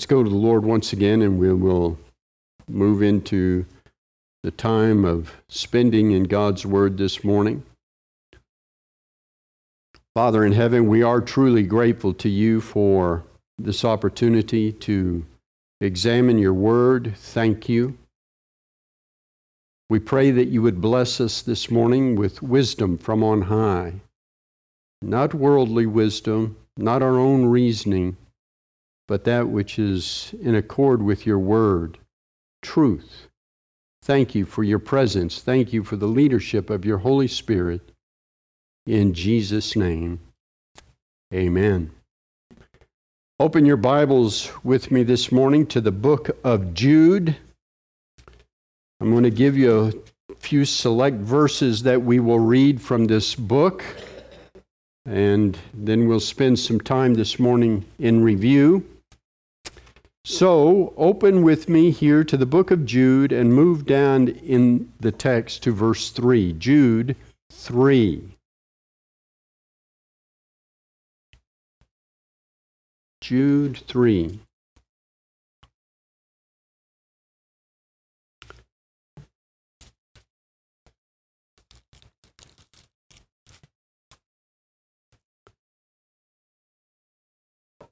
Let's go to the Lord once again and we will move into the time of spending in God's Word this morning. Father in heaven, we are truly grateful to you for this opportunity to examine your Word. Thank you. We pray that you would bless us this morning with wisdom from on high, not worldly wisdom, not our own reasoning but that which is in accord with your word, truth. Thank you for your presence. Thank you for the leadership of your Holy Spirit. In Jesus' name, amen. Open your Bibles with me this morning to the book of Jude. I'm going to give you a few select verses that we will read from this book, and then we'll spend some time this morning in review. So, open with me here to the book of Jude and move down in the text to verse 3. Jude 3. Jude 3.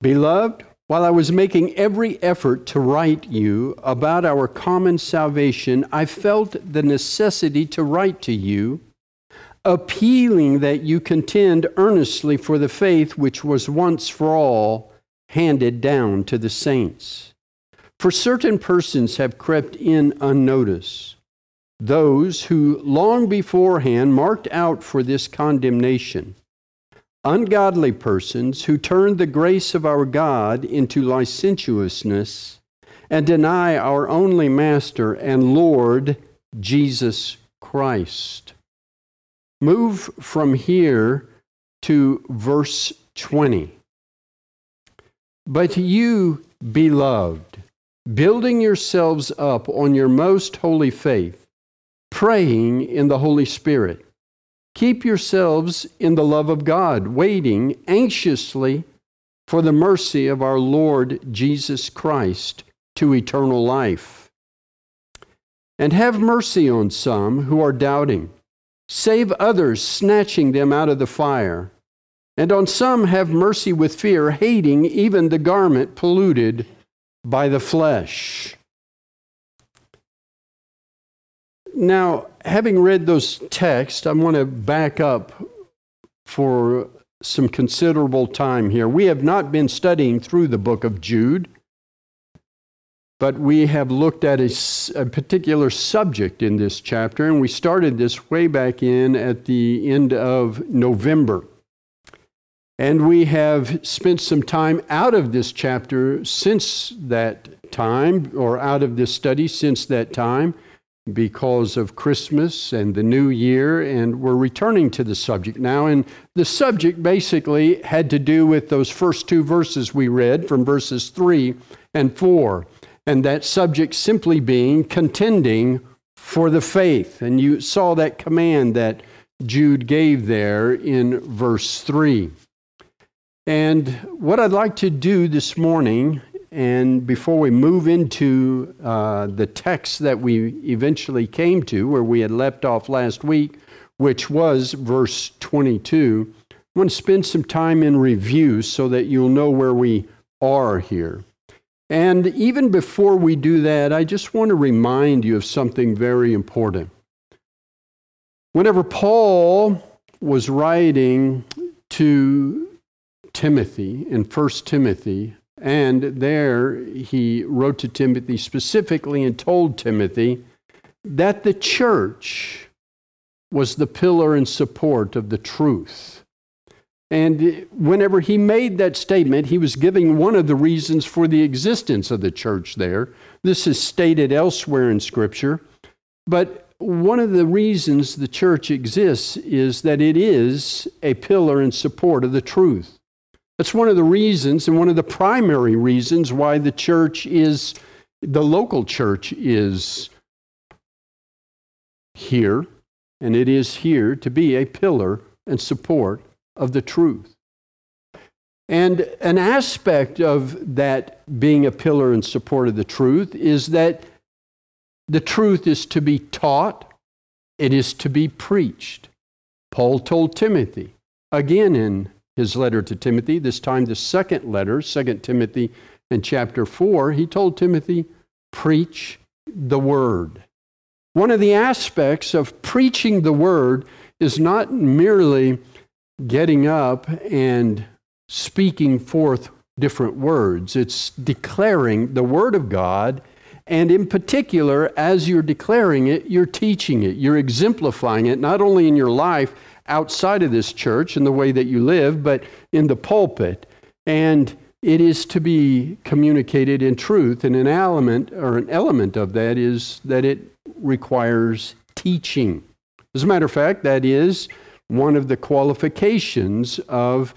Beloved, while I was making every effort to write you about our common salvation, I felt the necessity to write to you, appealing that you contend earnestly for the faith which was once for all handed down to the saints. For certain persons have crept in unnoticed, those who long beforehand marked out for this condemnation ungodly persons who turn the grace of our God into licentiousness and deny our only Master and Lord, Jesus Christ. Move from here to verse 20. But you, beloved, building yourselves up on your most holy faith, praying in the Holy Spirit Keep yourselves in the love of God, waiting anxiously for the mercy of our Lord Jesus Christ to eternal life. And have mercy on some who are doubting. Save others, snatching them out of the fire. And on some have mercy with fear, hating even the garment polluted by the flesh. Now, having read those texts, I want to back up for some considerable time here. We have not been studying through the book of Jude, but we have looked at a, a, particular subject in this chapter, and we started this way back in at the end of November. And we have spent some time out of this chapter since that time, or out of this study since that time because of Christmas and the new year, and we're returning to the subject now. And the subject basically had to do with those first two verses we read from verses 3 and 4, and that subject simply being contending for the faith. And you saw that command that Jude gave there in verse 3. And what I'd like to do this morning and before we move into uh, the text that we eventually came to, where we had left off last week, which was verse 22, I want to spend some time in review so that you'll know where we are here. And even before we do that, I just want to remind you of something very important. Whenever Paul was writing to Timothy in 1 Timothy, and there he wrote to Timothy specifically and told Timothy that the church was the pillar and support of the truth. And whenever he made that statement, he was giving one of the reasons for the existence of the church there. This is stated elsewhere in Scripture. But one of the reasons the church exists is that it is a pillar and support of the truth. That's one of the reasons, and one of the primary reasons, why the church is, the local church is here, and it is here to be a pillar and support of the truth. And an aspect of that being a pillar and support of the truth is that the truth is to be taught, it is to be preached. Paul told Timothy, again in his letter to Timothy, this time the second letter, 2 Timothy in chapter 4, he told Timothy, preach the word. One of the aspects of preaching the word is not merely getting up and speaking forth different words, it's declaring the word of God. And in particular, as you're declaring it, you're teaching it, you're exemplifying it, not only in your life outside of this church in the way that you live, but in the pulpit. And it is to be communicated in truth. And an element or an element of that is that it requires teaching. As a matter of fact, that is one of the qualifications of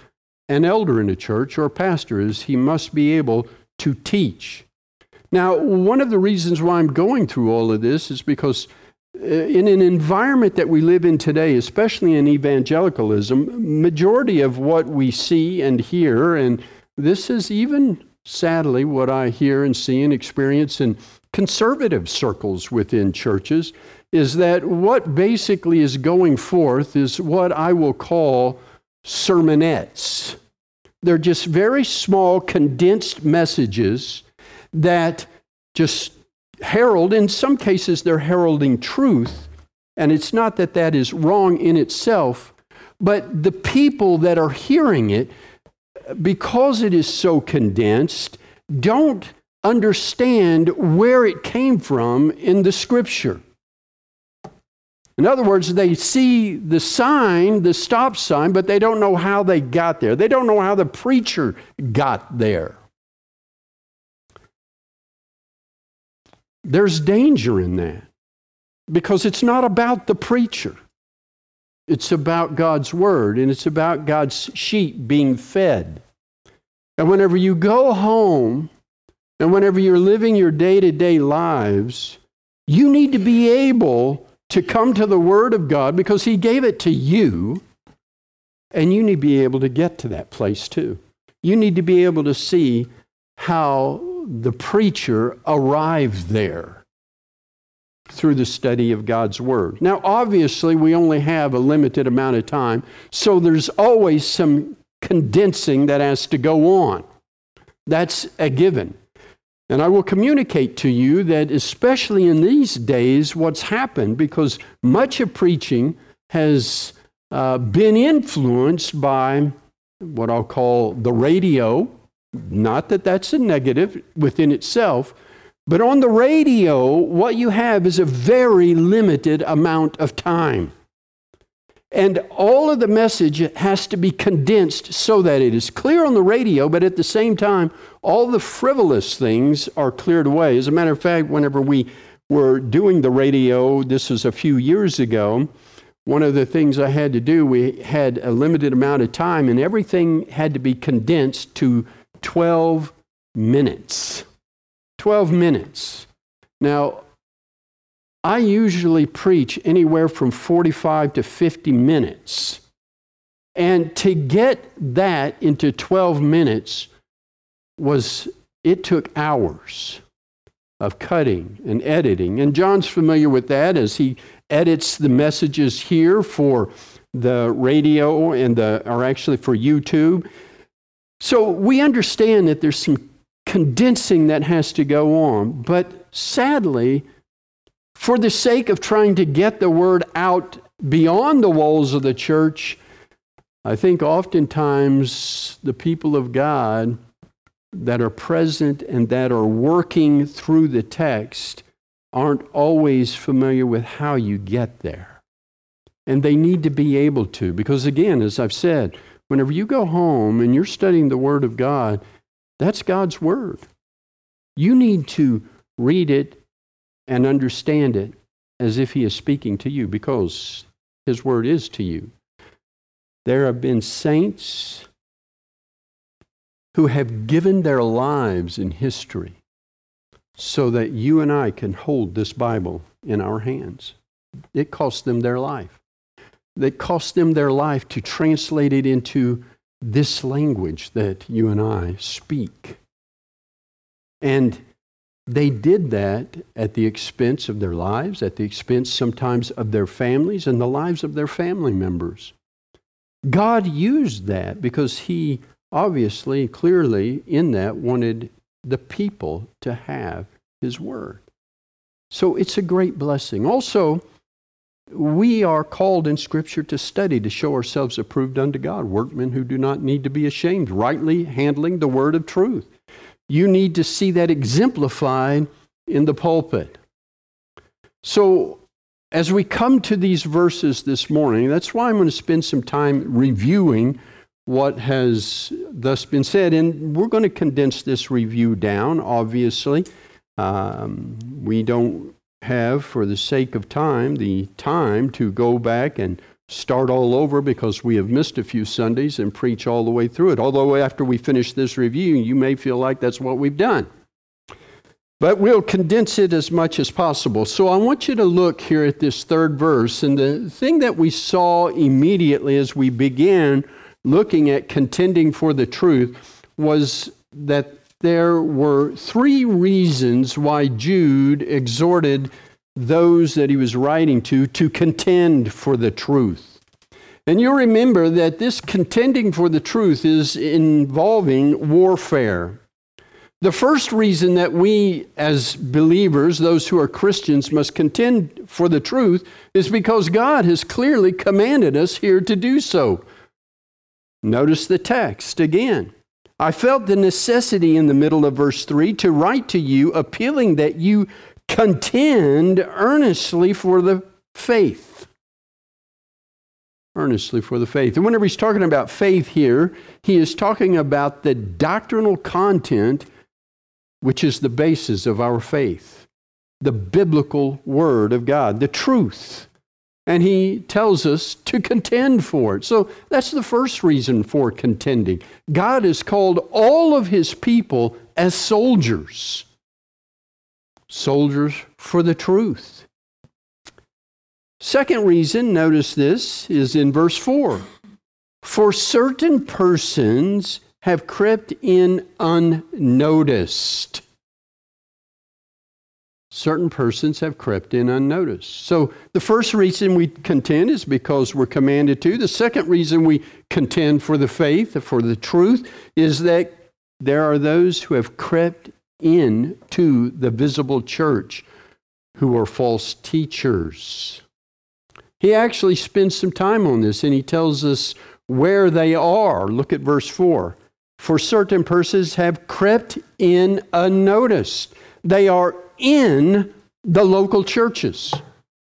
an elder in a church or pastor is he must be able to teach. Now, one of the reasons why I'm going through all of this is because Uh, in an environment that we live in today, especially in evangelicalism, majority of what we see and hear, and this is even sadly what I hear and see and experience in conservative circles within churches, is that what basically is going forth is what I will call sermonettes. They're just very small, condensed messages that just herald, in some cases, they're heralding truth. And it's not that that is wrong in itself, but the people that are hearing it, because it is so condensed, don't understand where it came from in the scripture. In other words, they see the sign, the stop sign, but they don't know how they got there. They don't know how the preacher got there. There's danger in that because it's not about the preacher. It's about God's word and it's about God's sheep being fed. And whenever you go home and whenever you're living your day to day lives, you need to be able to come to the Word of God because He gave it to you, and you need to be able to get to that place too. You need to be able to see how the preacher arrived there through the study of God's Word. Now, obviously, we only have a limited amount of time, so there's always some condensing that has to go on. That's a given. And I will communicate to you that, especially in these days, what's happened, because much of preaching has uh, been influenced by what I'll call the radio. Not that that's a negative within itself, but on the radio, what you have is a very limited amount of time. And all of the message has to be condensed so that it is clear on the radio, but at the same time, all the frivolous things are cleared away. As a matter of fact, whenever we were doing the radio, this was a few years ago, one of the things I had to do, we had a limited amount of time, and everything had to be condensed to 12 minutes. 12 minutes. Now, I usually preach anywhere from 45 to 50 minutes. And to get that into 12 minutes was, it took hours of cutting and editing. And John's familiar with that as he edits the messages here for the radio and the, or actually for YouTube. So we understand that there's some condensing that has to go on. But sadly, for the sake of trying to get the word out beyond the walls of the church, I think oftentimes the people of God that are present and that are working through the text aren't always familiar with how you get there. And they need to be able to, because again, as I've said, whenever you go home and you're studying the Word of God, that's God's Word. You need to read it and understand it as if He is speaking to you because His word is to you. There have been saints who have given their lives in history so that you and I can hold this Bible in our hands. It cost them their life. It cost them their life to translate it into this language that you and I speak. And they did that at the expense of their lives, at the expense sometimes of their families and the lives of their family members. God used that because He obviously, clearly, in that, wanted the people to have His Word. So it's a great blessing. Also, we are called in Scripture to study to show ourselves approved unto God, workmen who do not need to be ashamed, rightly handling the word of truth. You need to see that exemplified in the pulpit. So, as we come to these verses this morning, that's why I'm going to spend some time reviewing what has thus been said. And we're going to condense this review down, obviously. Um, we don't have, for the sake of time, the time to go back and start all over because we have missed a few Sundays and preach all the way through it. Although, after we finish this review, you may feel like that's what we've done. But we'll condense it as much as possible. So I want you to look here at this third verse. And the thing that we saw immediately as we began looking at contending for the truth was that there were three reasons why Jude exhorted those that he was writing to to contend for the truth. And you remember that this contending for the truth is involving warfare. The first reason that we, as believers, those who are Christians, must contend for the truth is because God has clearly commanded us here to do so. Notice the text again. I felt the necessity in the middle of verse 3 to write to you, appealing that you contend earnestly for the faith. Earnestly for the faith. And whenever he's talking about faith here, he is talking about the doctrinal content which is the basis of our faith, the biblical word of God, the truth and he tells us to contend for it. So that's the first reason for contending. God has called all of his people as soldiers, soldiers for the truth. Second reason, notice this, is in verse 4. For certain persons have crept in unnoticed certain persons have crept in unnoticed. So the first reason we contend is because we're commanded to. The second reason we contend for the faith, for the truth, is that there are those who have crept in to the visible church who are false teachers. He actually spends some time on this and he tells us where they are. Look at verse 4. For certain persons have crept in unnoticed. They are in the local churches.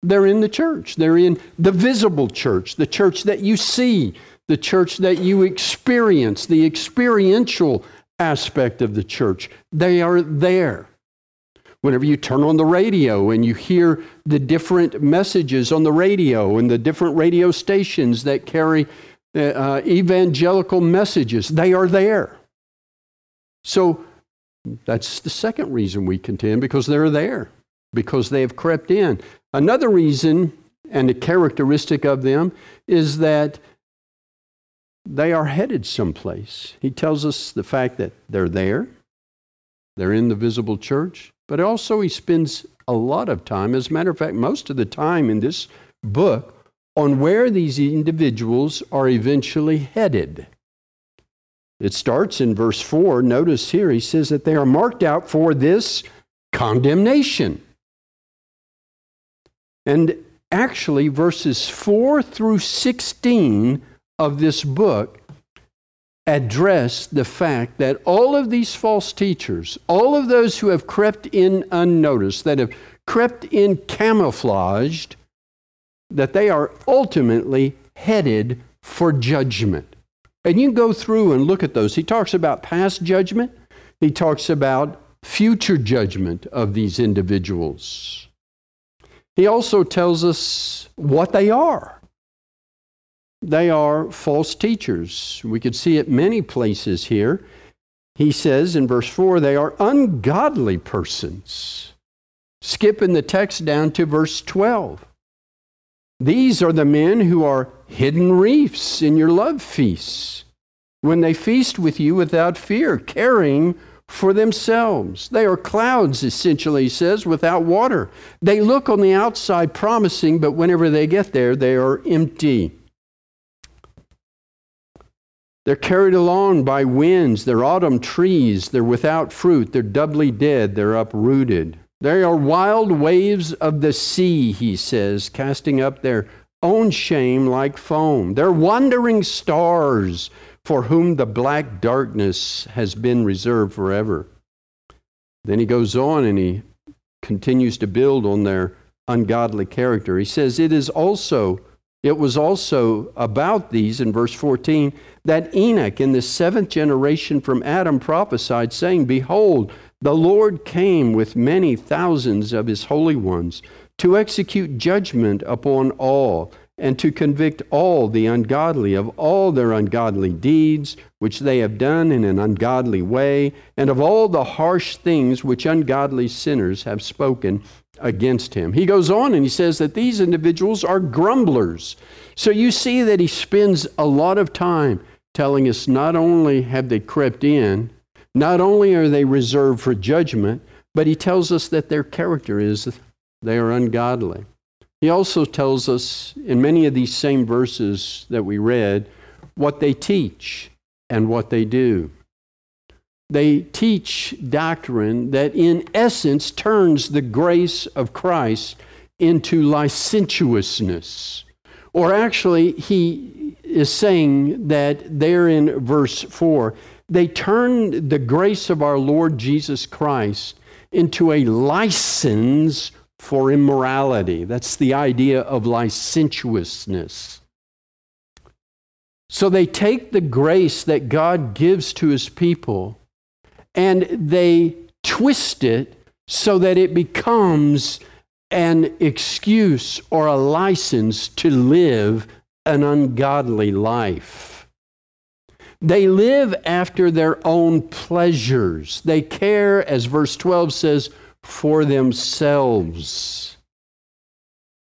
They're in the church. They're in the visible church, the church that you see, the church that you experience, the experiential aspect of the church. They are there. Whenever you turn on the radio and you hear the different messages on the radio and the different radio stations that carry uh, uh evangelical messages, they are there. So that's the second reason we contend, because they're there, because they have crept in. Another reason, and a characteristic of them, is that they are headed someplace. He tells us the fact that they're there, they're in the visible church, but also he spends a lot of time, as a matter of fact, most of the time in this book, on where these individuals are eventually headed. It starts in verse 4. Notice here, he says that they are marked out for this condemnation. And actually, verses 4 through 16 of this book address the fact that all of these false teachers, all of those who have crept in unnoticed, that have crept in camouflaged, that they are ultimately headed for judgment. And you go through and look at those. He talks about past judgment, he talks about future judgment of these individuals. He also tells us what they are. They are false teachers. We could see it many places here. He says in verse 4 they are ungodly persons. Skipping the text down to verse 12. These are the men who are hidden reefs in your love feasts, when they feast with you without fear, caring for themselves. They are clouds, essentially, he says, without water. They look on the outside promising, but whenever they get there, they are empty. They're carried along by winds. They're autumn trees. They're without fruit. They're doubly dead. They're uprooted. They are wild waves of the sea, he says, casting up their own shame like foam. They're wandering stars for whom the black darkness has been reserved forever. Then he goes on and he continues to build on their ungodly character. He says, It is also, it was also about these in verse 14 that Enoch in the seventh generation from Adam prophesied, saying, Behold, the Lord came with many thousands of his holy ones to execute judgment upon all and to convict all the ungodly of all their ungodly deeds which they have done in an ungodly way, and of all the harsh things which ungodly sinners have spoken against him. He goes on and he says that these individuals are grumblers. So you see that he spends a lot of time telling us not only have they crept in, not only are they reserved for judgment, but he tells us that their character is they are ungodly. He also tells us in many of these same verses that we read what they teach and what they do. They teach doctrine that, in essence, turns the grace of Christ into licentiousness. Or actually, he is saying that there in verse 4, they turn the grace of our Lord Jesus Christ into a license for immorality. That's the idea of licentiousness. So they take the grace that God gives to his people and they twist it so that it becomes an excuse or a license to live an ungodly life. They live after their own pleasures. They care, as verse 12 says, for themselves.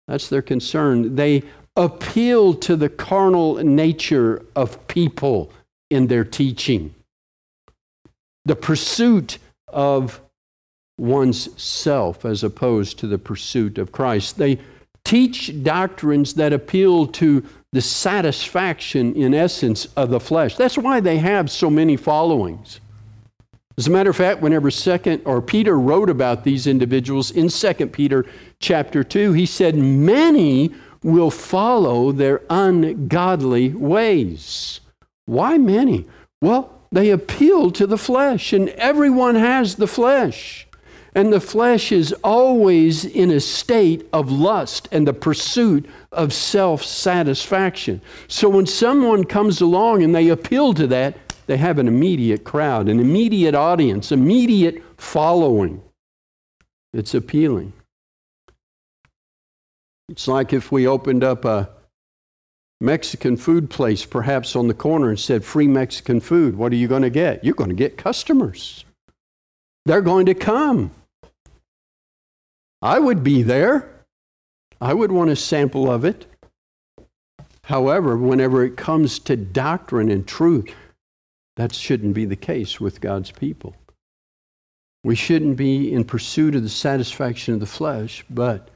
That's their concern. They appeal to the carnal nature of people in their teaching. The pursuit of one's self as opposed to the pursuit of Christ. They teach doctrines that appeal to the satisfaction, in essence, of the flesh. That's why they have so many followings. As a matter of fact, whenever second or Peter wrote about these individuals in 2 Peter chapter 2, he said, Many will follow their ungodly ways. Why many? Well, they appeal to the flesh, and everyone has the flesh. And the flesh is always in a state of lust and the pursuit of self satisfaction. So when someone comes along and they appeal to that, they have an immediate crowd, an immediate audience, immediate following. It's appealing. It's like if we opened up a Mexican food place, perhaps on the corner, and said, Free Mexican food. What are you going to get? You're going to get customers. They're going to come. I would be there. I would want a sample of it. However, whenever it comes to doctrine and truth, that shouldn't be the case with God's people. We shouldn't be in pursuit of the satisfaction of the flesh, but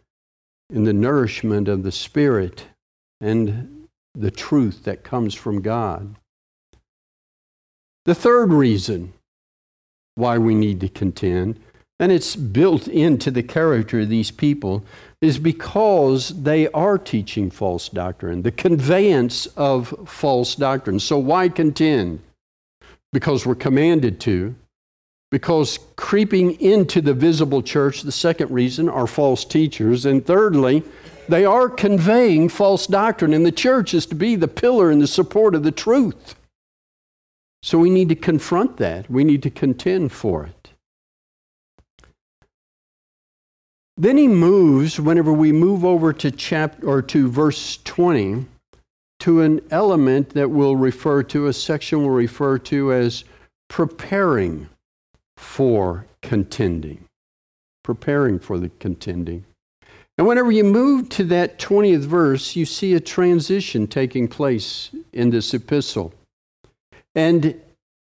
in the nourishment of the Spirit and the truth that comes from God. The third reason why we need to contend, and it's built into the character of these people, is because they are teaching false doctrine, the conveyance of false doctrine. So, why contend? because we're commanded to, because creeping into the visible church, the second reason, are false teachers. And thirdly, they are conveying false doctrine, and the church is to be the pillar and the support of the truth. So we need to confront that. We need to contend for it. Then he moves, whenever we move over to chapter or to verse 20, to an element that we'll refer to, a section we'll refer to as preparing for contending. Preparing for the contending. And whenever you move to that 20th verse, you see a transition taking place in this epistle. And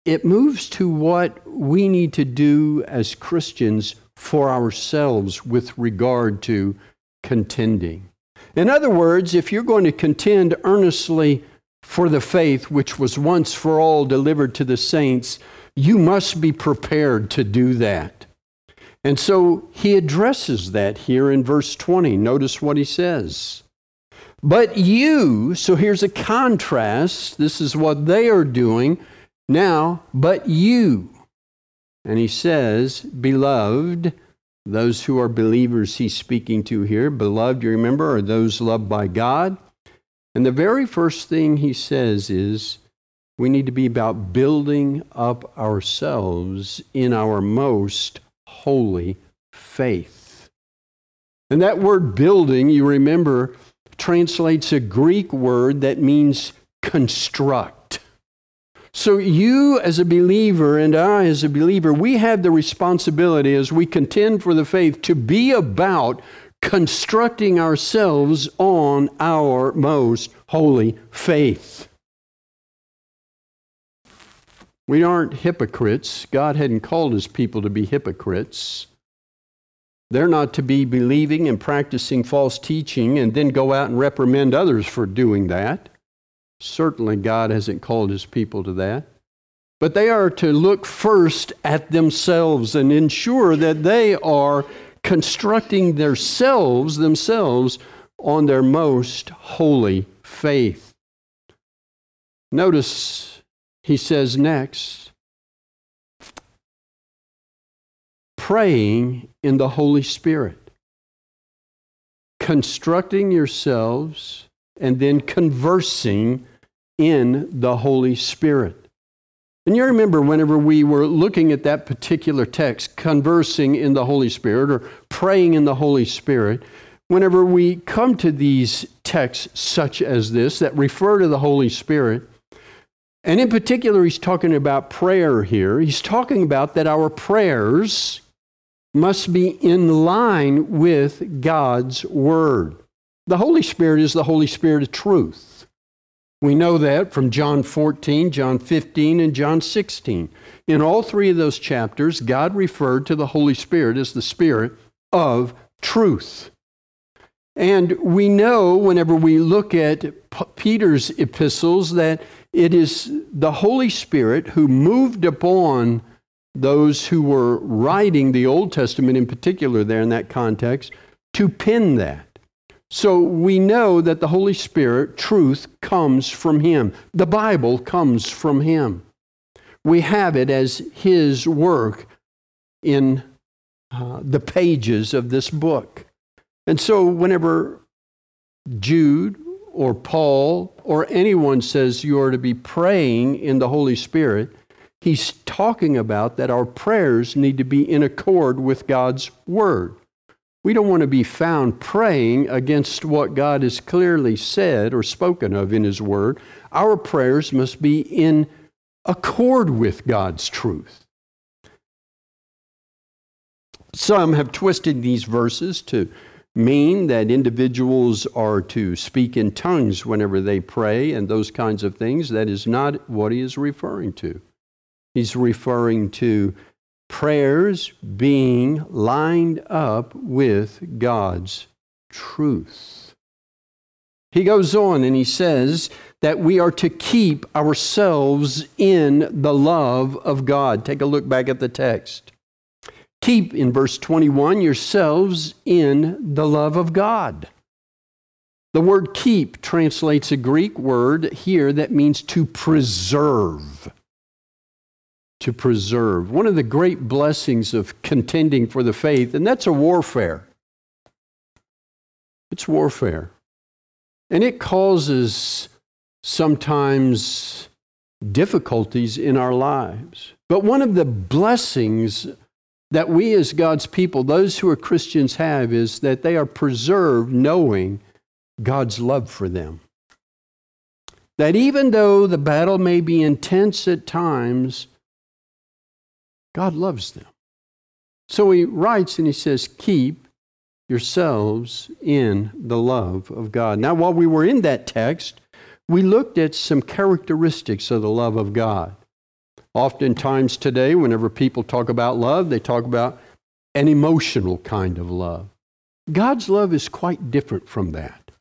it moves to what we need to do as Christians for ourselves with regard to contending. In other words, if you're going to contend earnestly for the faith which was once for all delivered to the saints, you must be prepared to do that. And so he addresses that here in verse 20. Notice what he says. But you, so here's a contrast. This is what they are doing now, but you. And he says, Beloved, those who are believers he's speaking to here, beloved, you remember, are those loved by God. And the very first thing he says is, we need to be about building up ourselves in our most holy faith. And that word building, you remember, translates a Greek word that means construct. So, you as a believer and I as a believer, we have the responsibility as we contend for the faith to be about constructing ourselves on our most holy faith. We aren't hypocrites. God hadn't called his people to be hypocrites. They're not to be believing and practicing false teaching and then go out and reprimand others for doing that. Certainly, God hasn't called his people to that. But they are to look first at themselves and ensure that they are constructing themselves themselves on their most holy faith. Notice he says next, praying in the Holy Spirit, constructing yourselves and then conversing in the Holy Spirit. And you remember whenever we were looking at that particular text, conversing in the Holy Spirit or praying in the Holy Spirit, whenever we come to these texts such as this that refer to the Holy Spirit, and in particular, he's talking about prayer here. He's talking about that our prayers must be in line with God's Word. The Holy Spirit is the Holy Spirit of truth. We know that from John 14, John 15, and John 16. In all three of those chapters, God referred to the Holy Spirit as the Spirit of truth. And we know whenever we look at Peter's epistles that it is the Holy Spirit who moved upon those who were writing the Old Testament in particular, there in that context, to pen that. So we know that the Holy Spirit, truth, comes from Him. The Bible comes from Him. We have it as His work in uh, the pages of this book. And so whenever Jude or Paul or anyone says you are to be praying in the Holy Spirit, he's talking about that our prayers need to be in accord with God's Word. We don't want to be found praying against what God has clearly said or spoken of in His Word. Our prayers must be in accord with God's truth. Some have twisted these verses to mean that individuals are to speak in tongues whenever they pray and those kinds of things. That is not what he is referring to. He's referring to prayers being lined up with God's truth. He goes on and he says that we are to keep ourselves in the love of God. Take a look back at the text. Keep, in verse 21, yourselves in the love of God. The word keep translates a Greek word here that means to preserve to preserve. One of the great blessings of contending for the faith, and that's a warfare. It's warfare. And it causes sometimes difficulties in our lives. But one of the blessings that we as God's people, those who are Christians, have is that they are preserved knowing God's love for them. That even though the battle may be intense at times, God loves them. So he writes and he says, Keep yourselves in the love of God. Now, while we were in that text, we looked at some characteristics of the love of God. Oftentimes today, whenever people talk about love, they talk about an emotional kind of love. God's love is quite different from that.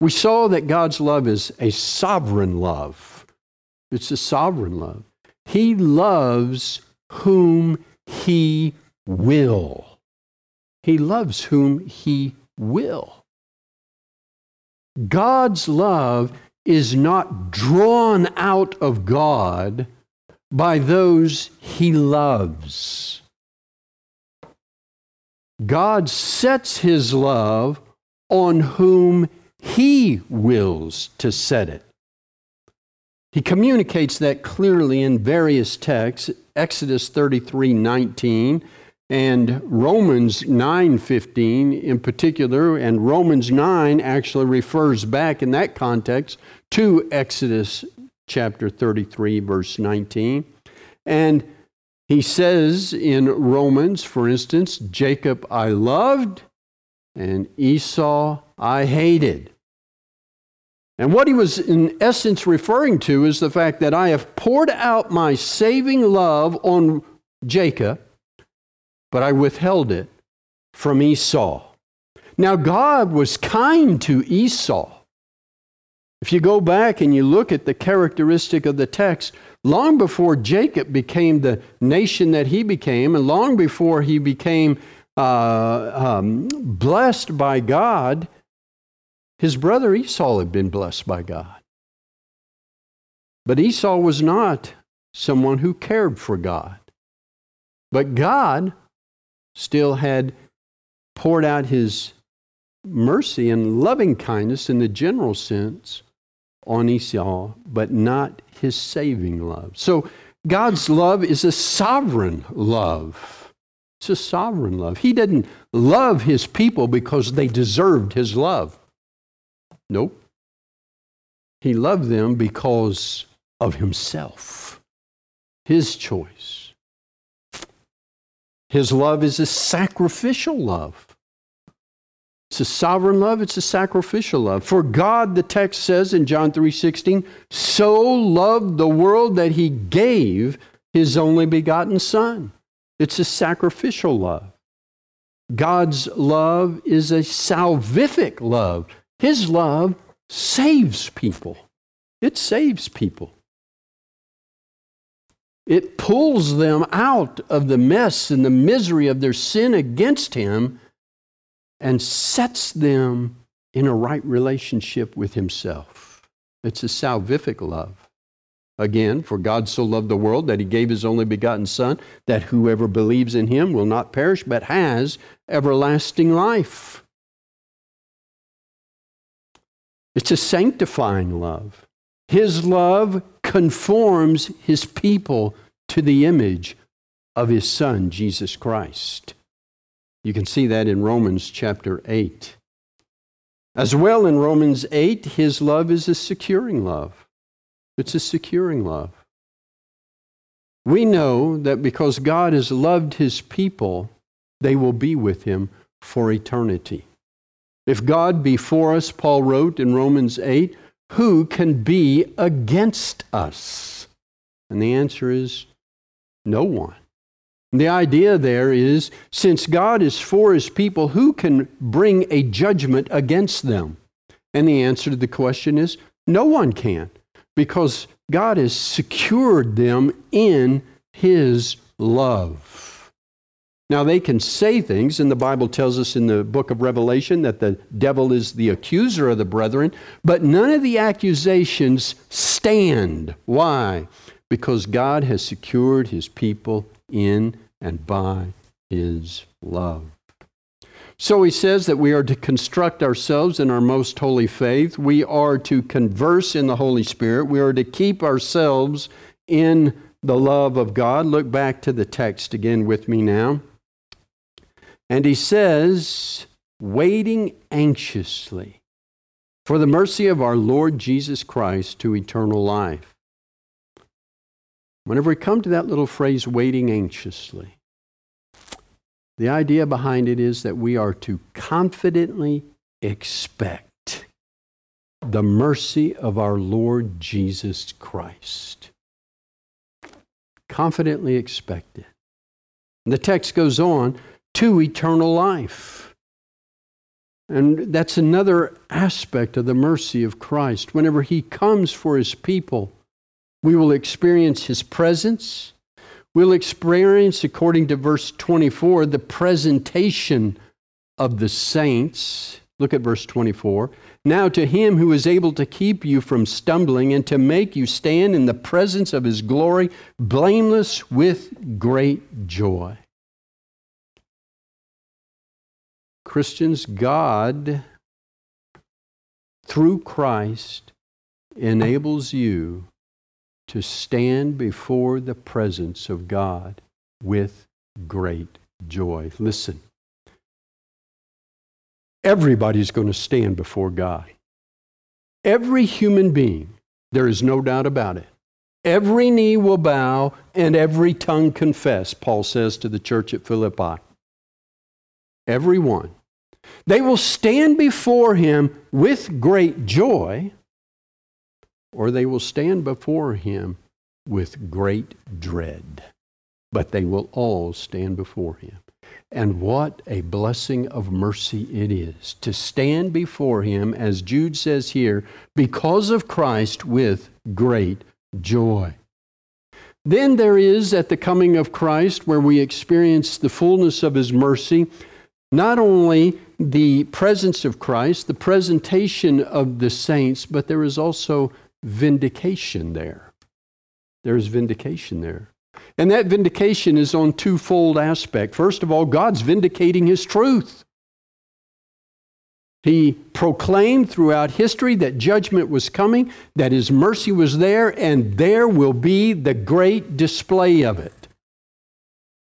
We saw that God's love is a sovereign love. It's a sovereign love. He loves whom he will. He loves whom he will. God's love is not drawn out of God by those he loves. God sets his love on whom he wills to set it. He communicates that clearly in various texts, Exodus 33 19 and Romans 9:15 in particular and Romans 9 actually refers back in that context to Exodus chapter 33 verse 19 and he says in Romans for instance Jacob I loved and Esau I hated and what he was in essence referring to is the fact that I have poured out my saving love on Jacob but I withheld it from Esau. Now, God was kind to Esau. If you go back and you look at the characteristic of the text, long before Jacob became the nation that he became, and long before he became uh, um, blessed by God, his brother Esau had been blessed by God. But Esau was not someone who cared for God. But God still had poured out his mercy and loving kindness in the general sense on Esau, but not his saving love. So God's love is a sovereign love. It's a sovereign love. He didn't love his people because they deserved his love. Nope. He loved them because of himself, his choice. His love is a sacrificial love. It's a sovereign love, it's a sacrificial love. For God, the text says in John 3:16, so loved the world that he gave his only begotten son. It's a sacrificial love. God's love is a salvific love. His love saves people. It saves people. It pulls them out of the mess and the misery of their sin against Him and sets them in a right relationship with Himself. It's a salvific love. Again, for God so loved the world that He gave His only begotten Son, that whoever believes in Him will not perish but has everlasting life. It's a sanctifying love. His love conforms his people to the image of his son, Jesus Christ. You can see that in Romans chapter 8. As well, in Romans 8, his love is a securing love. It's a securing love. We know that because God has loved his people, they will be with him for eternity. If God be for us, Paul wrote in Romans 8, who can be against us? And the answer is no one. the idea there is since God is for his people, who can bring a judgment against them? And the answer to the question is no one can, because God has secured them in his love. Now, they can say things, and the Bible tells us in the book of Revelation that the devil is the accuser of the brethren, but none of the accusations stand. Why? Because God has secured his people in and by his love. So he says that we are to construct ourselves in our most holy faith. We are to converse in the Holy Spirit. We are to keep ourselves in the love of God. Look back to the text again with me now. And he says, waiting anxiously for the mercy of our Lord Jesus Christ to eternal life. Whenever we come to that little phrase, waiting anxiously, the idea behind it is that we are to confidently expect the mercy of our Lord Jesus Christ. Confidently expected. The text goes on to eternal life. And that's another aspect of the mercy of Christ. Whenever He comes for His people, we will experience His presence. We'll experience, according to verse 24, the presentation of the saints. Look at verse 24. Now, to him who is able to keep you from stumbling and to make you stand in the presence of his glory, blameless with great joy. Christians, God, through Christ, enables you to stand before the presence of God with great joy. Listen, everybody's going to stand before God. Every human being, there is no doubt about it. Every knee will bow and every tongue confess, Paul says to the church at Philippi. Everyone. They will stand before him with great joy, or they will stand before him with great dread. But they will all stand before him. And what a blessing of mercy it is to stand before him, as Jude says here, because of Christ with great joy. Then there is, at the coming of Christ, where we experience the fullness of his mercy, not only the presence of Christ, the presentation of the saints, but there is also vindication there. There's vindication there. And that vindication is on twofold aspect. First of all, God's vindicating his truth. He proclaimed throughout history that judgment was coming, that his mercy was there, and there will be the great display of it.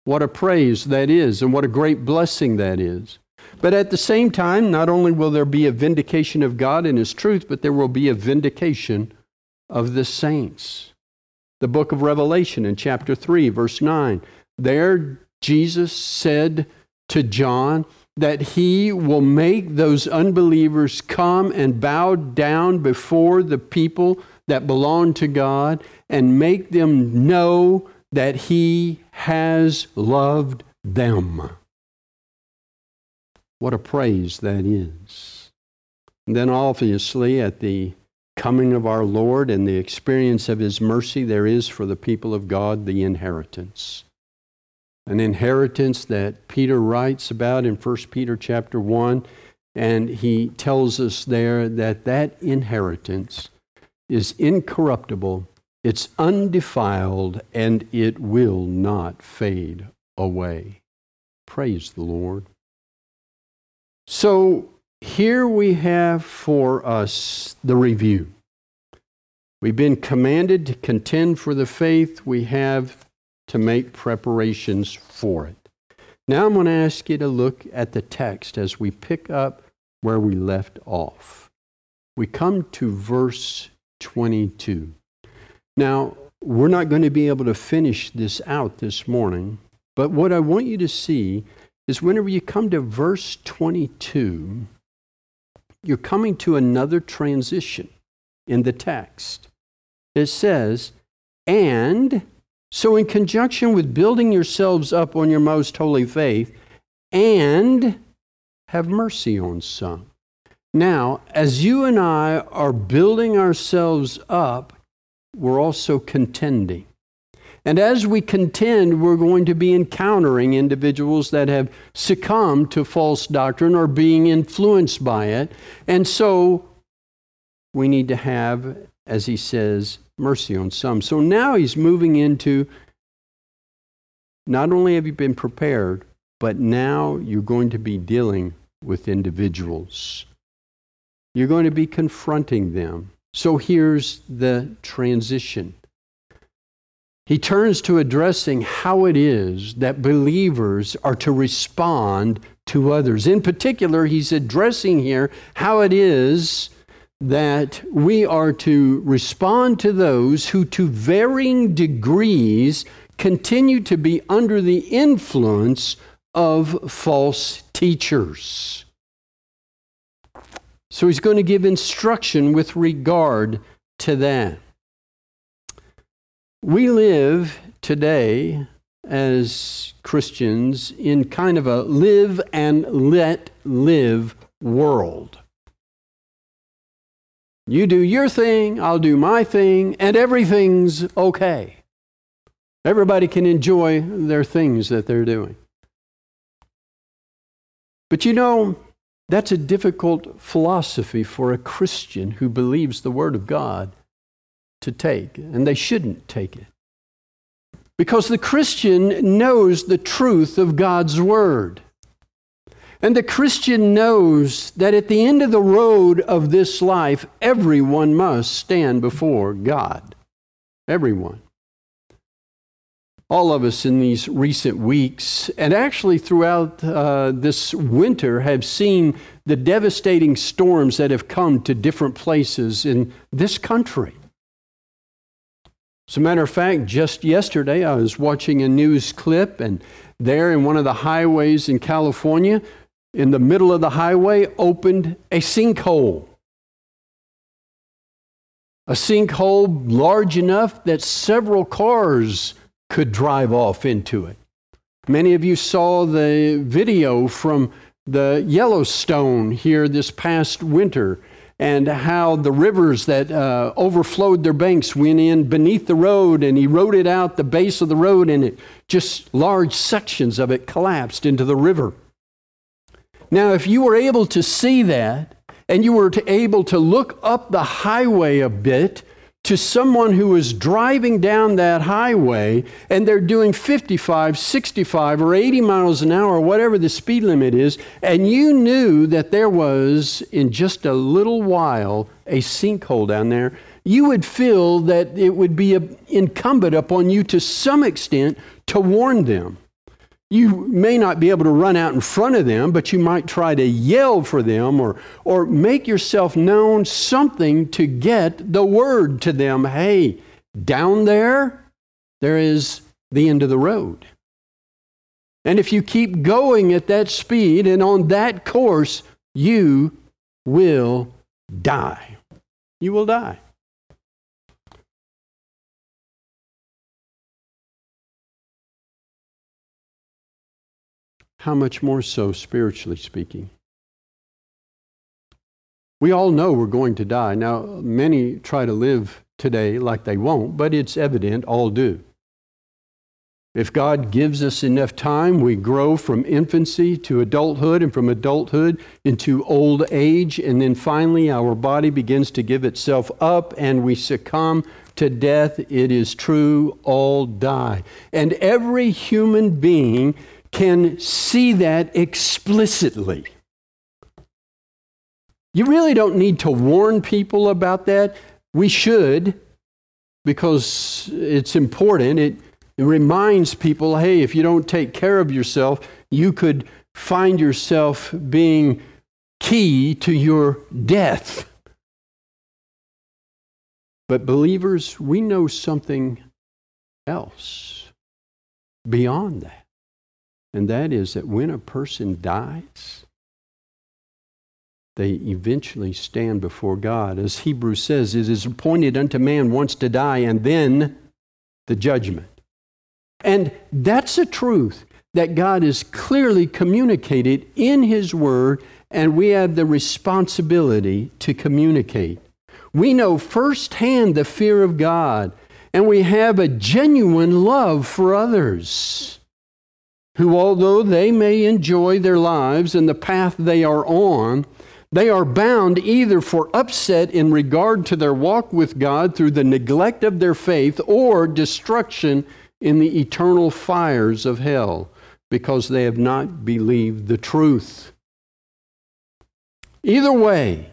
What a praise that is, and what a great blessing that is. But at the same time, not only will there be a vindication of God and his truth, but there will be a vindication of the saints the book of Revelation in chapter 3, verse 9. There, Jesus said to John that he will make those unbelievers come and bow down before the people that belong to God and make them know that he has loved them. What a praise that is. And then, obviously, at the coming of our Lord and the experience of His mercy, there is for the people of God the inheritance. An inheritance that Peter writes about in 1 Peter chapter 1, and he tells us there that that inheritance is incorruptible, it's undefiled, and it will not fade away. Praise the Lord. So, here we have for us the review. We've been commanded to contend for the faith. We have to make preparations for it. Now I'm going to ask you to look at the text as we pick up where we left off. We come to verse 22. Now, we're not going to be able to finish this out this morning, but what I want you to see is whenever you come to verse 22, you're coming to another transition in the text. It says, and so in conjunction with building yourselves up on your most holy faith, and have mercy on some. Now, as you and I are building ourselves up, we're also contending. And as we contend, we're going to be encountering individuals that have succumbed to false doctrine or being influenced by it. And so we need to have, as he says, mercy on some. So now he's moving into not only have you been prepared, but now you're going to be dealing with individuals. You're going to be confronting them. So here's the transition. He turns to addressing how it is that believers are to respond to others. In particular, he's addressing here how it is that we are to respond to those who, to varying degrees, continue to be under the influence of false teachers. So he's going to give instruction with regard to that. We live today as Christians in kind of a live and let live world. You do your thing, I'll do my thing, and everything's okay. Everybody can enjoy their things that they're doing. But you know, that's a difficult philosophy for a Christian who believes the Word of God to take, and they shouldn't take it. Because the Christian knows the truth of God's Word. And the Christian knows that at the end of the road of this life, everyone must stand before God. Everyone. All of us in these recent weeks, and actually throughout uh, this winter, have seen the devastating storms that have come to different places in this country. As a matter of fact, just yesterday I was watching a news clip, and there in one of the highways in California, in the middle of the highway, opened a sinkhole. A sinkhole large enough that several cars could drive off into it. Many of you saw the video from the Yellowstone here this past winter and how the rivers that uh, overflowed their banks went in beneath the road and eroded out the base of the road, and it just large sections of it collapsed into the river. Now, if you were able to see that, and you were to able to look up the highway a bit, to someone who is driving down that highway and they're doing 55, 65, or 80 miles an hour, whatever the speed limit is, and you knew that there was, in just a little while, a sinkhole down there, you would feel that it would be uh, incumbent upon you to some extent to warn them. You may not be able to run out in front of them, but you might try to yell for them or, or make yourself known something to get the word to them. Hey, down there, there is the end of the road. And if you keep going at that speed and on that course, you will die. You will die. How much more so spiritually speaking? We all know we're going to die. Now, many try to live today like they won't, but it's evident all do. If God gives us enough time, we grow from infancy to adulthood and from adulthood into old age, and then finally our body begins to give itself up and we succumb to death. It is true, all die. And every human being can see that explicitly. You really don't need to warn people about that. We should, because it's important. It, it reminds people hey, if you don't take care of yourself, you could find yourself being key to your death. But, believers, we know something else beyond that and that is that when a person dies, they eventually stand before God. As Hebrews says, it is appointed unto man once to die and then the judgment. And that's a truth that God has clearly communicated in His Word, and we have the responsibility to communicate. We know firsthand the fear of God, and we have a genuine love for others who, although they may enjoy their lives and the path they are on, they are bound either for upset in regard to their walk with God through the neglect of their faith or destruction in the eternal fires of hell because they have not believed the truth. Either way,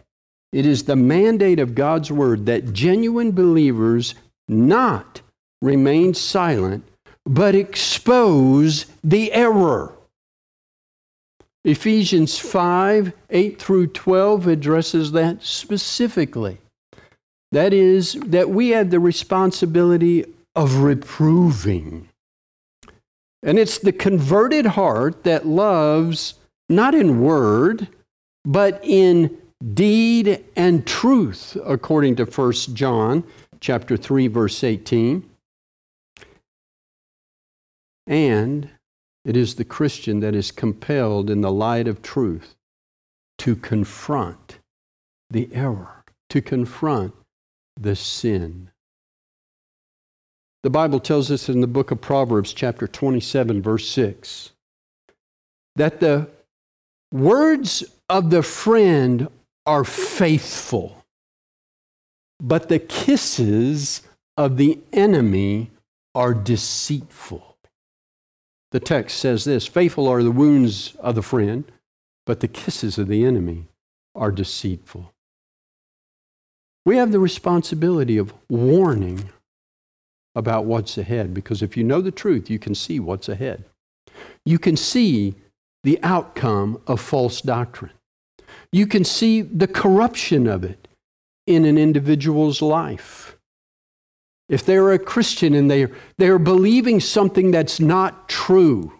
it is the mandate of God's word that genuine believers not remain silent but expose the error. Ephesians 5 8 through 12 addresses that specifically. That is, that we have the responsibility of reproving. And it's the converted heart that loves not in word, but in deed, and truth, according to 1 John chapter 3, verse 18. And it is the Christian that is compelled in the light of truth to confront the error, to confront the sin. The Bible tells us in the book of Proverbs, chapter 27, verse 6, that the words of the friend are faithful, but the kisses of the enemy are deceitful. The text says this Faithful are the wounds of the friend, but the kisses of the enemy are deceitful. We have the responsibility of warning about what's ahead because if you know the truth, you can see what's ahead. You can see the outcome of false doctrine. You can see the corruption of it in an individual's life. If they're a Christian and they're, they're believing something that's not true,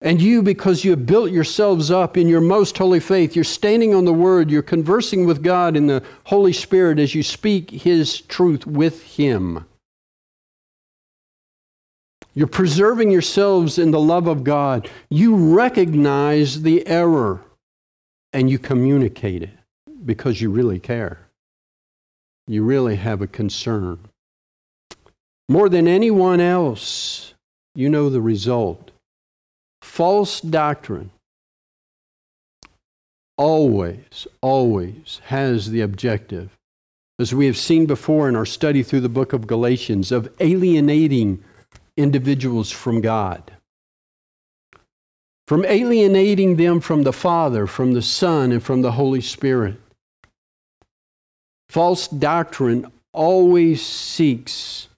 and you, because you have built yourselves up in your most holy faith, you're standing on the Word, you're conversing with God in the Holy Spirit as you speak His truth with Him. You're preserving yourselves in the love of God. You recognize the error and you communicate it because you really care. You really have a concern. More than anyone else, you know the result. False doctrine always, always has the objective, as we have seen before in our study through the book of Galatians, of alienating individuals from God, from alienating them from the Father, from the Son, and from the Holy Spirit. False doctrine always seeks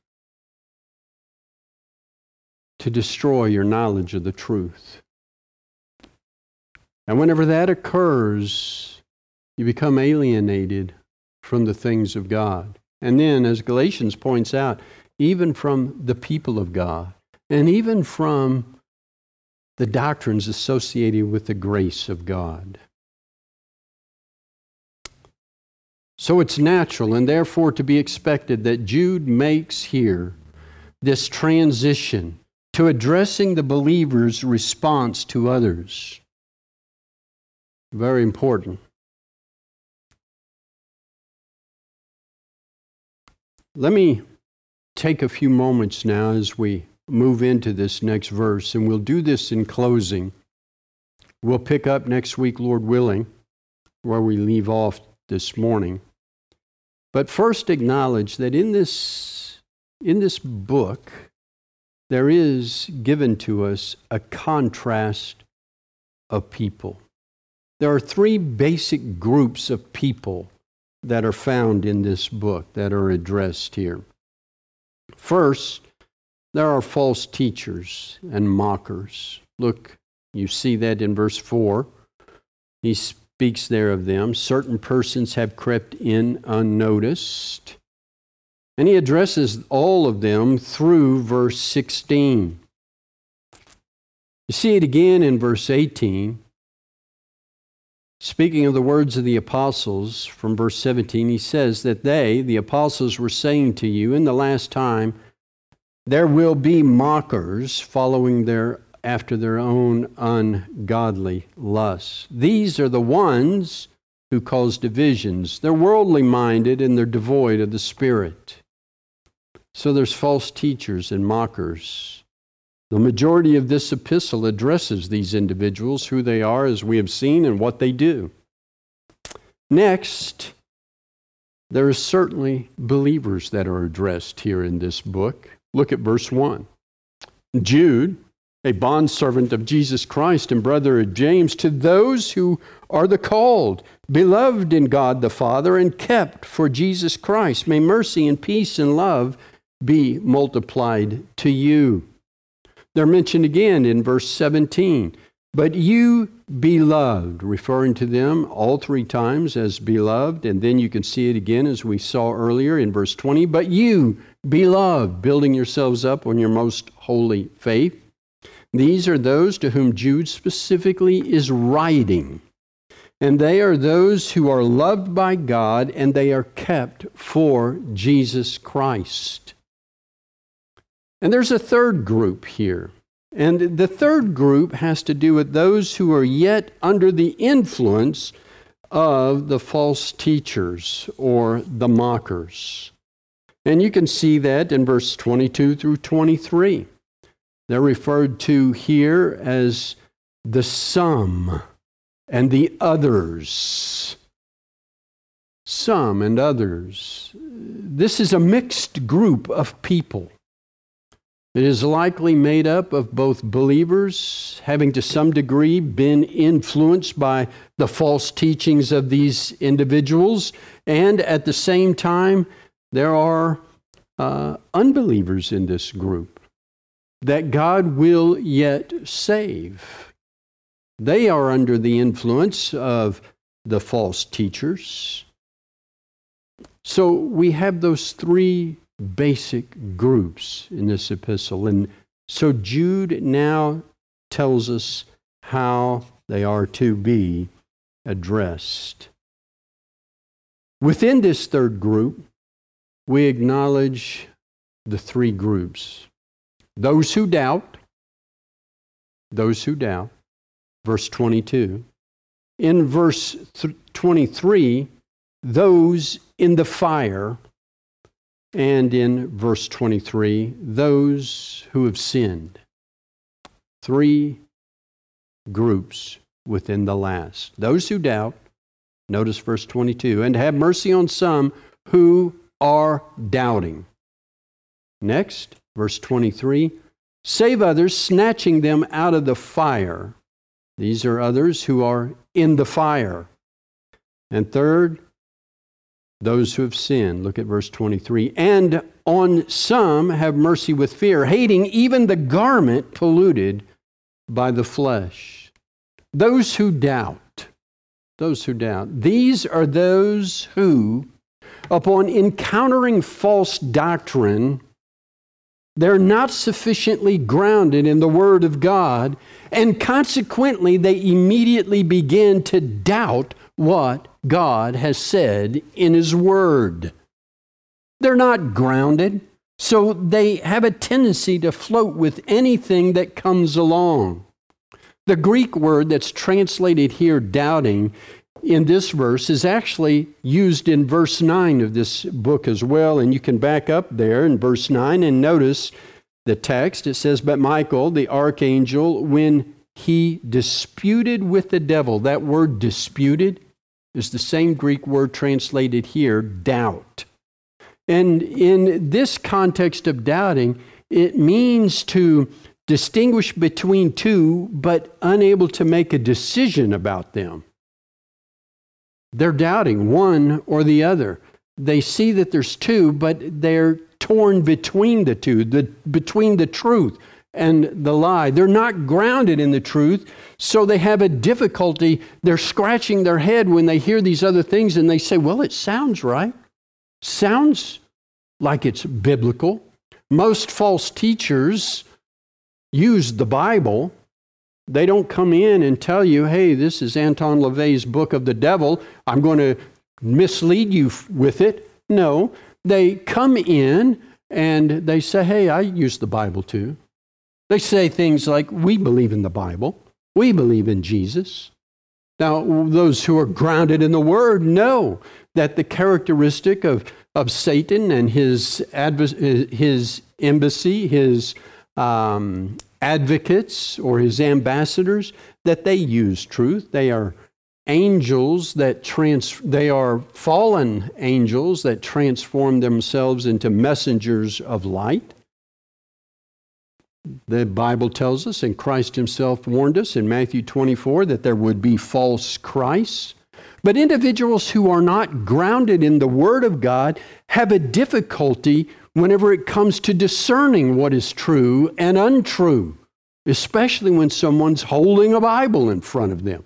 to destroy your knowledge of the truth. And whenever that occurs, you become alienated from the things of God. And then, as Galatians points out, even from the people of God, and even from the doctrines associated with the grace of God. So it's natural and therefore to be expected that Jude makes here this transition to addressing the believer's response to others. Very important. Let me take a few moments now as we move into this next verse, and we'll do this in closing. We'll pick up next week, Lord willing, where we leave off this morning. But first, acknowledge that in this, in this book, there is given to us a contrast of people. There are three basic groups of people that are found in this book that are addressed here. First, there are false teachers and mockers. Look, you see that in verse 4. He speaks there of them. Certain persons have crept in unnoticed. And he addresses all of them through verse 16. You see it again in verse 18. Speaking of the words of the apostles from verse 17, he says that they, the apostles, were saying to you in the last time, there will be mockers following their after their own ungodly lusts. These are the ones who cause divisions. They're worldly minded and they're devoid of the Spirit. So there's false teachers and mockers. The majority of this epistle addresses these individuals, who they are, as we have seen, and what they do. Next, there are certainly believers that are addressed here in this book. Look at verse 1. Jude, a bondservant of Jesus Christ and brother of James, to those who are the called, beloved in God the Father, and kept for Jesus Christ, may mercy and peace and love be multiplied to you. They're mentioned again in verse 17. But you, beloved, referring to them all three times as beloved, and then you can see it again as we saw earlier in verse 20. But you, beloved, building yourselves up on your most holy faith. These are those to whom Jude specifically is writing. and they are those who are loved by God and they are kept for Jesus Christ. And there's a third group here. And the third group has to do with those who are yet under the influence of the false teachers or the mockers. And you can see that in verse 22 through 23. They're referred to here as the some and the others. Some and others. This is a mixed group of people. It is likely made up of both believers, having to some degree been influenced by the false teachings of these individuals, and at the same time, there are uh, unbelievers in this group that God will yet save. They are under the influence of the false teachers. So we have those three basic groups in this epistle. And so Jude now tells us how they are to be addressed. Within this third group, we acknowledge the three groups those who doubt, those who doubt, verse 22. In verse 23, those in the fire and in verse 23, those who have sinned. Three groups within the last. Those who doubt, notice verse 22, and have mercy on some who are doubting. Next, verse 23, save others, snatching them out of the fire. These are others who are in the fire. And third, those who have sinned. Look at verse 23. And on some have mercy with fear, hating even the garment polluted by the flesh. Those who doubt, those who doubt, these are those who, upon encountering false doctrine, they're not sufficiently grounded in the Word of God, and consequently, they immediately begin to doubt what God has said in His Word. They're not grounded, so they have a tendency to float with anything that comes along. The Greek word that's translated here, doubting, in this verse is actually used in verse 9 of this book as well. And you can back up there in verse 9 and notice the text. It says, But Michael, the archangel, when he disputed with the devil, that word disputed is the same Greek word translated here, doubt. And in this context of doubting, it means to distinguish between two, but unable to make a decision about them. They're doubting one or the other. They see that there's two, but they're torn between the two, the, between the truth and the lie. They're not grounded in the truth, so they have a difficulty. They're scratching their head when they hear these other things and they say, Well, it sounds right. Sounds like it's biblical. Most false teachers use the Bible. They don't come in and tell you, hey, this is Anton LaVey's book of the devil. I'm going to mislead you with it. No, they come in and they say, hey, I use the Bible too. They say things like, We believe in the Bible, we believe in Jesus. Now, those who are grounded in the Word know that the characteristic of, of Satan and his, adv- his embassy, his um, advocates or his ambassadors, that they use truth. They are angels that trans they are fallen angels that transform themselves into messengers of light the Bible tells us, and Christ himself warned us in Matthew 24 that there would be false Christs. But individuals who are not grounded in the Word of God have a difficulty whenever it comes to discerning what is true and untrue, especially when someone's holding a Bible in front of them.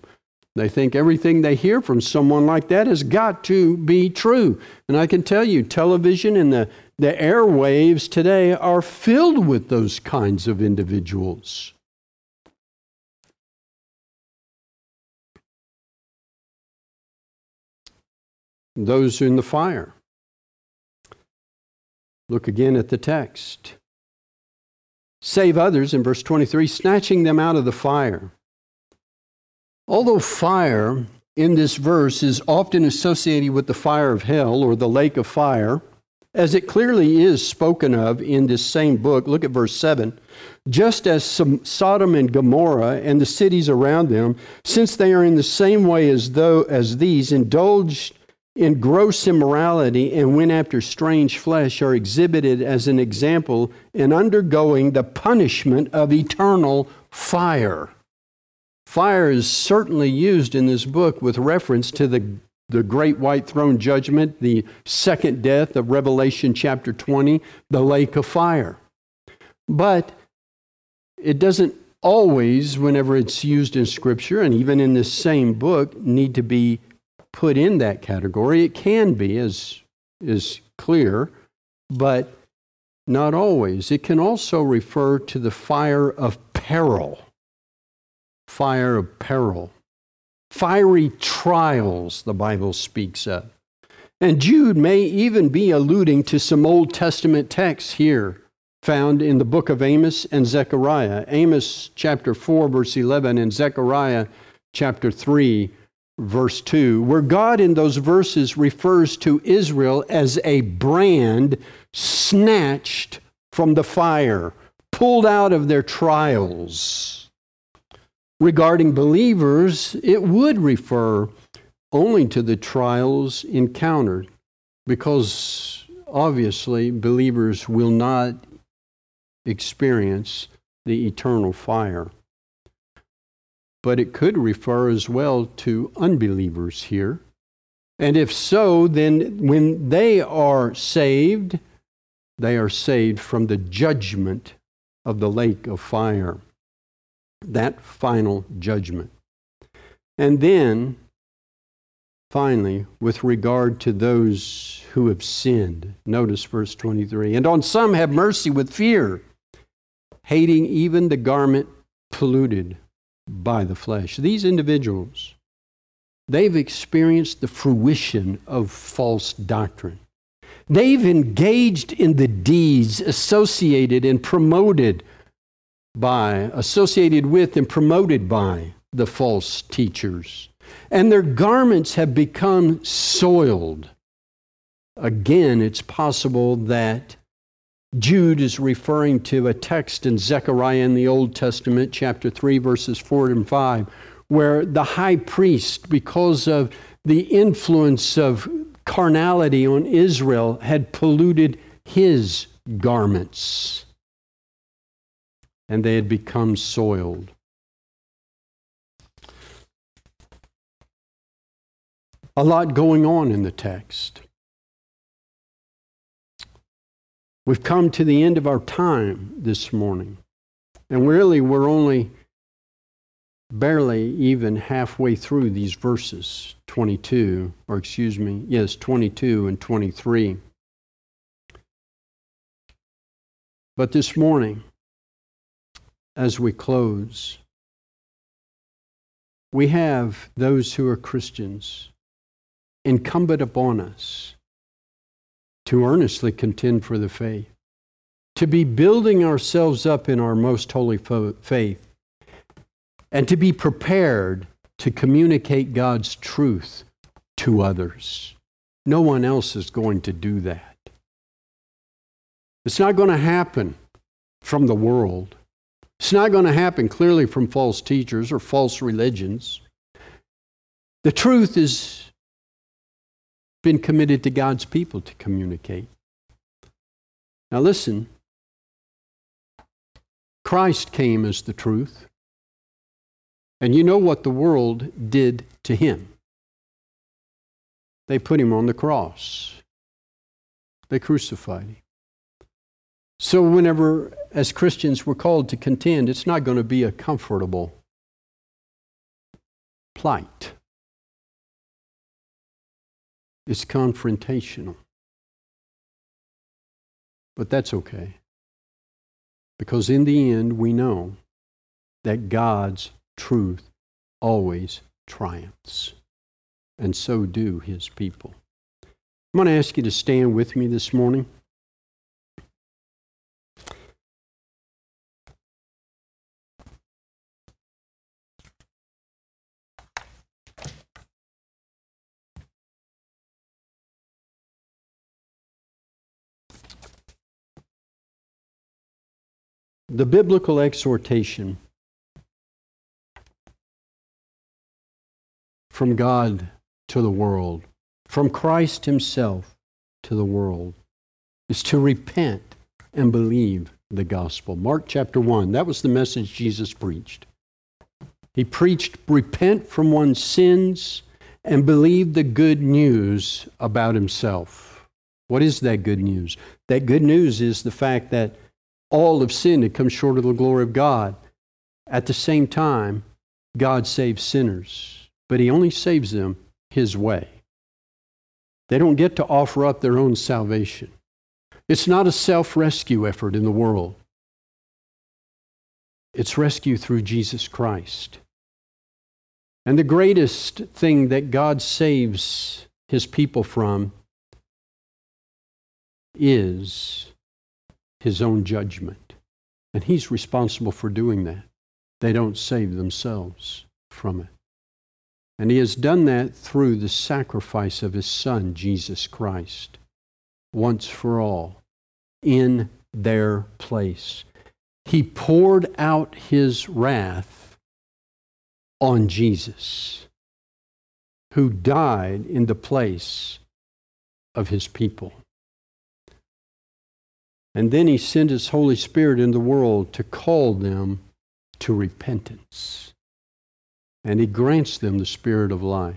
They think everything they hear from someone like that has got to be true. And I can tell you, television and the the airwaves today are filled with those kinds of individuals. those in the fire. Look again at the text. Save others in verse 23, snatching them out of the fire. Although fire in this verse is often associated with the fire of hell or the lake of fire, as it clearly is spoken of in this same book. Look at verse 7. Just as Sodom and Gomorrah and the cities around them, since they are in the same way as though as these indulged in gross immorality and went after strange flesh are exhibited as an example in undergoing the punishment of eternal fire. Fire is certainly used in this book with reference to the, the great white throne judgment, the second death of Revelation chapter 20, the lake of fire. But it doesn't always, whenever it's used in Scripture and even in this same book, need to be put in that category. It can be, as is clear, but not always. It can also refer to the fire of peril. Fire of peril. Fiery trials, the Bible speaks of. And Jude may even be alluding to some Old Testament texts here found in the book of Amos and Zechariah. Amos chapter 4, verse 11, and Zechariah chapter 3, verse 2, where God in those verses refers to Israel as a brand snatched from the fire, pulled out of their trials. Regarding believers, it would refer only to the trials encountered, because obviously believers will not experience the eternal fire but it could refer as well to unbelievers here. And if so, then when they are saved, they are saved from the judgment of the lake of fire, that final judgment. And then, finally, with regard to those who have sinned, notice verse 23 and on some have mercy with fear, hating even the garment polluted by the flesh. These individuals, they've experienced the fruition of false doctrine. They've engaged in the deeds associated and promoted by, associated with and promoted by the false teachers. And their garments have become soiled. Again, it's possible that Jude is referring to a text in Zechariah in the Old Testament, chapter 3, verses 4 and 5, where the high priest, because of the influence of carnality on Israel, had polluted his garments and they had become soiled. A lot going on in the text. We've come to the end of our time this morning. And really, we're only barely even halfway through these verses 22, or excuse me, yes, 22 and 23. But this morning, as we close, we have those who are Christians incumbent upon us to earnestly contend for the faith, to be building ourselves up in our most holy faith, and to be prepared to communicate God's truth to others. No one else is going to do that. It's not going to happen from the world. It's not going to happen clearly from false teachers or false religions. The truth is been committed to God's people to communicate. Now, listen Christ came as the truth, and you know what the world did to him. They put him on the cross, they crucified him. So, whenever, as Christians, we're called to contend, it's not going to be a comfortable plight is confrontational. But that's okay. Because in the end, we know that God's truth always triumphs. And so do his people. I'm going to ask you to stand with me this morning. The biblical exhortation from God to the world, from Christ Himself to the world, is to repent and believe the gospel. Mark chapter 1, that was the message Jesus preached. He preached, repent from one's sins and believe the good news about Himself. What is that good news? That good news is the fact that all have sinned and come short of the glory of God. At the same time, God saves sinners, but He only saves them His way. They don't get to offer up their own salvation. It's not a self rescue effort in the world, it's rescue through Jesus Christ. And the greatest thing that God saves His people from is his own judgment. And he's responsible for doing that. They don't save themselves from it. And he has done that through the sacrifice of his son, Jesus Christ, once for all, in their place. He poured out his wrath on Jesus, who died in the place of his people. And then he sent his Holy Spirit in the world to call them to repentance. And he grants them the spirit of life.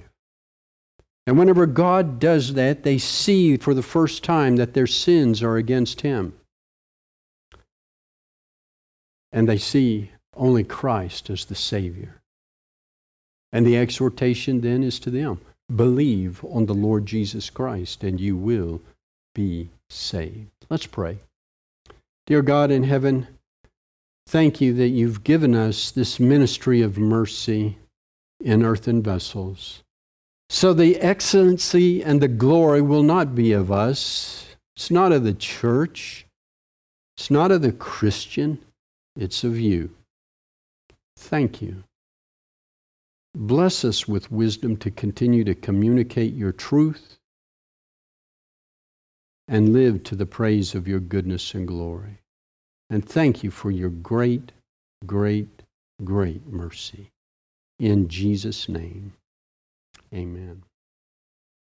And whenever God does that, they see for the first time that their sins are against him. And they see only Christ as the Savior. And the exhortation then is to them believe on the Lord Jesus Christ, and you will be saved. Let's pray. Dear God in heaven, thank you that you've given us this ministry of mercy in earthen vessels. So the excellency and the glory will not be of us. It's not of the church. It's not of the Christian. It's of you. Thank you. Bless us with wisdom to continue to communicate your truth and live to the praise of your goodness and glory. And thank you for your great, great, great mercy. In Jesus' name, amen.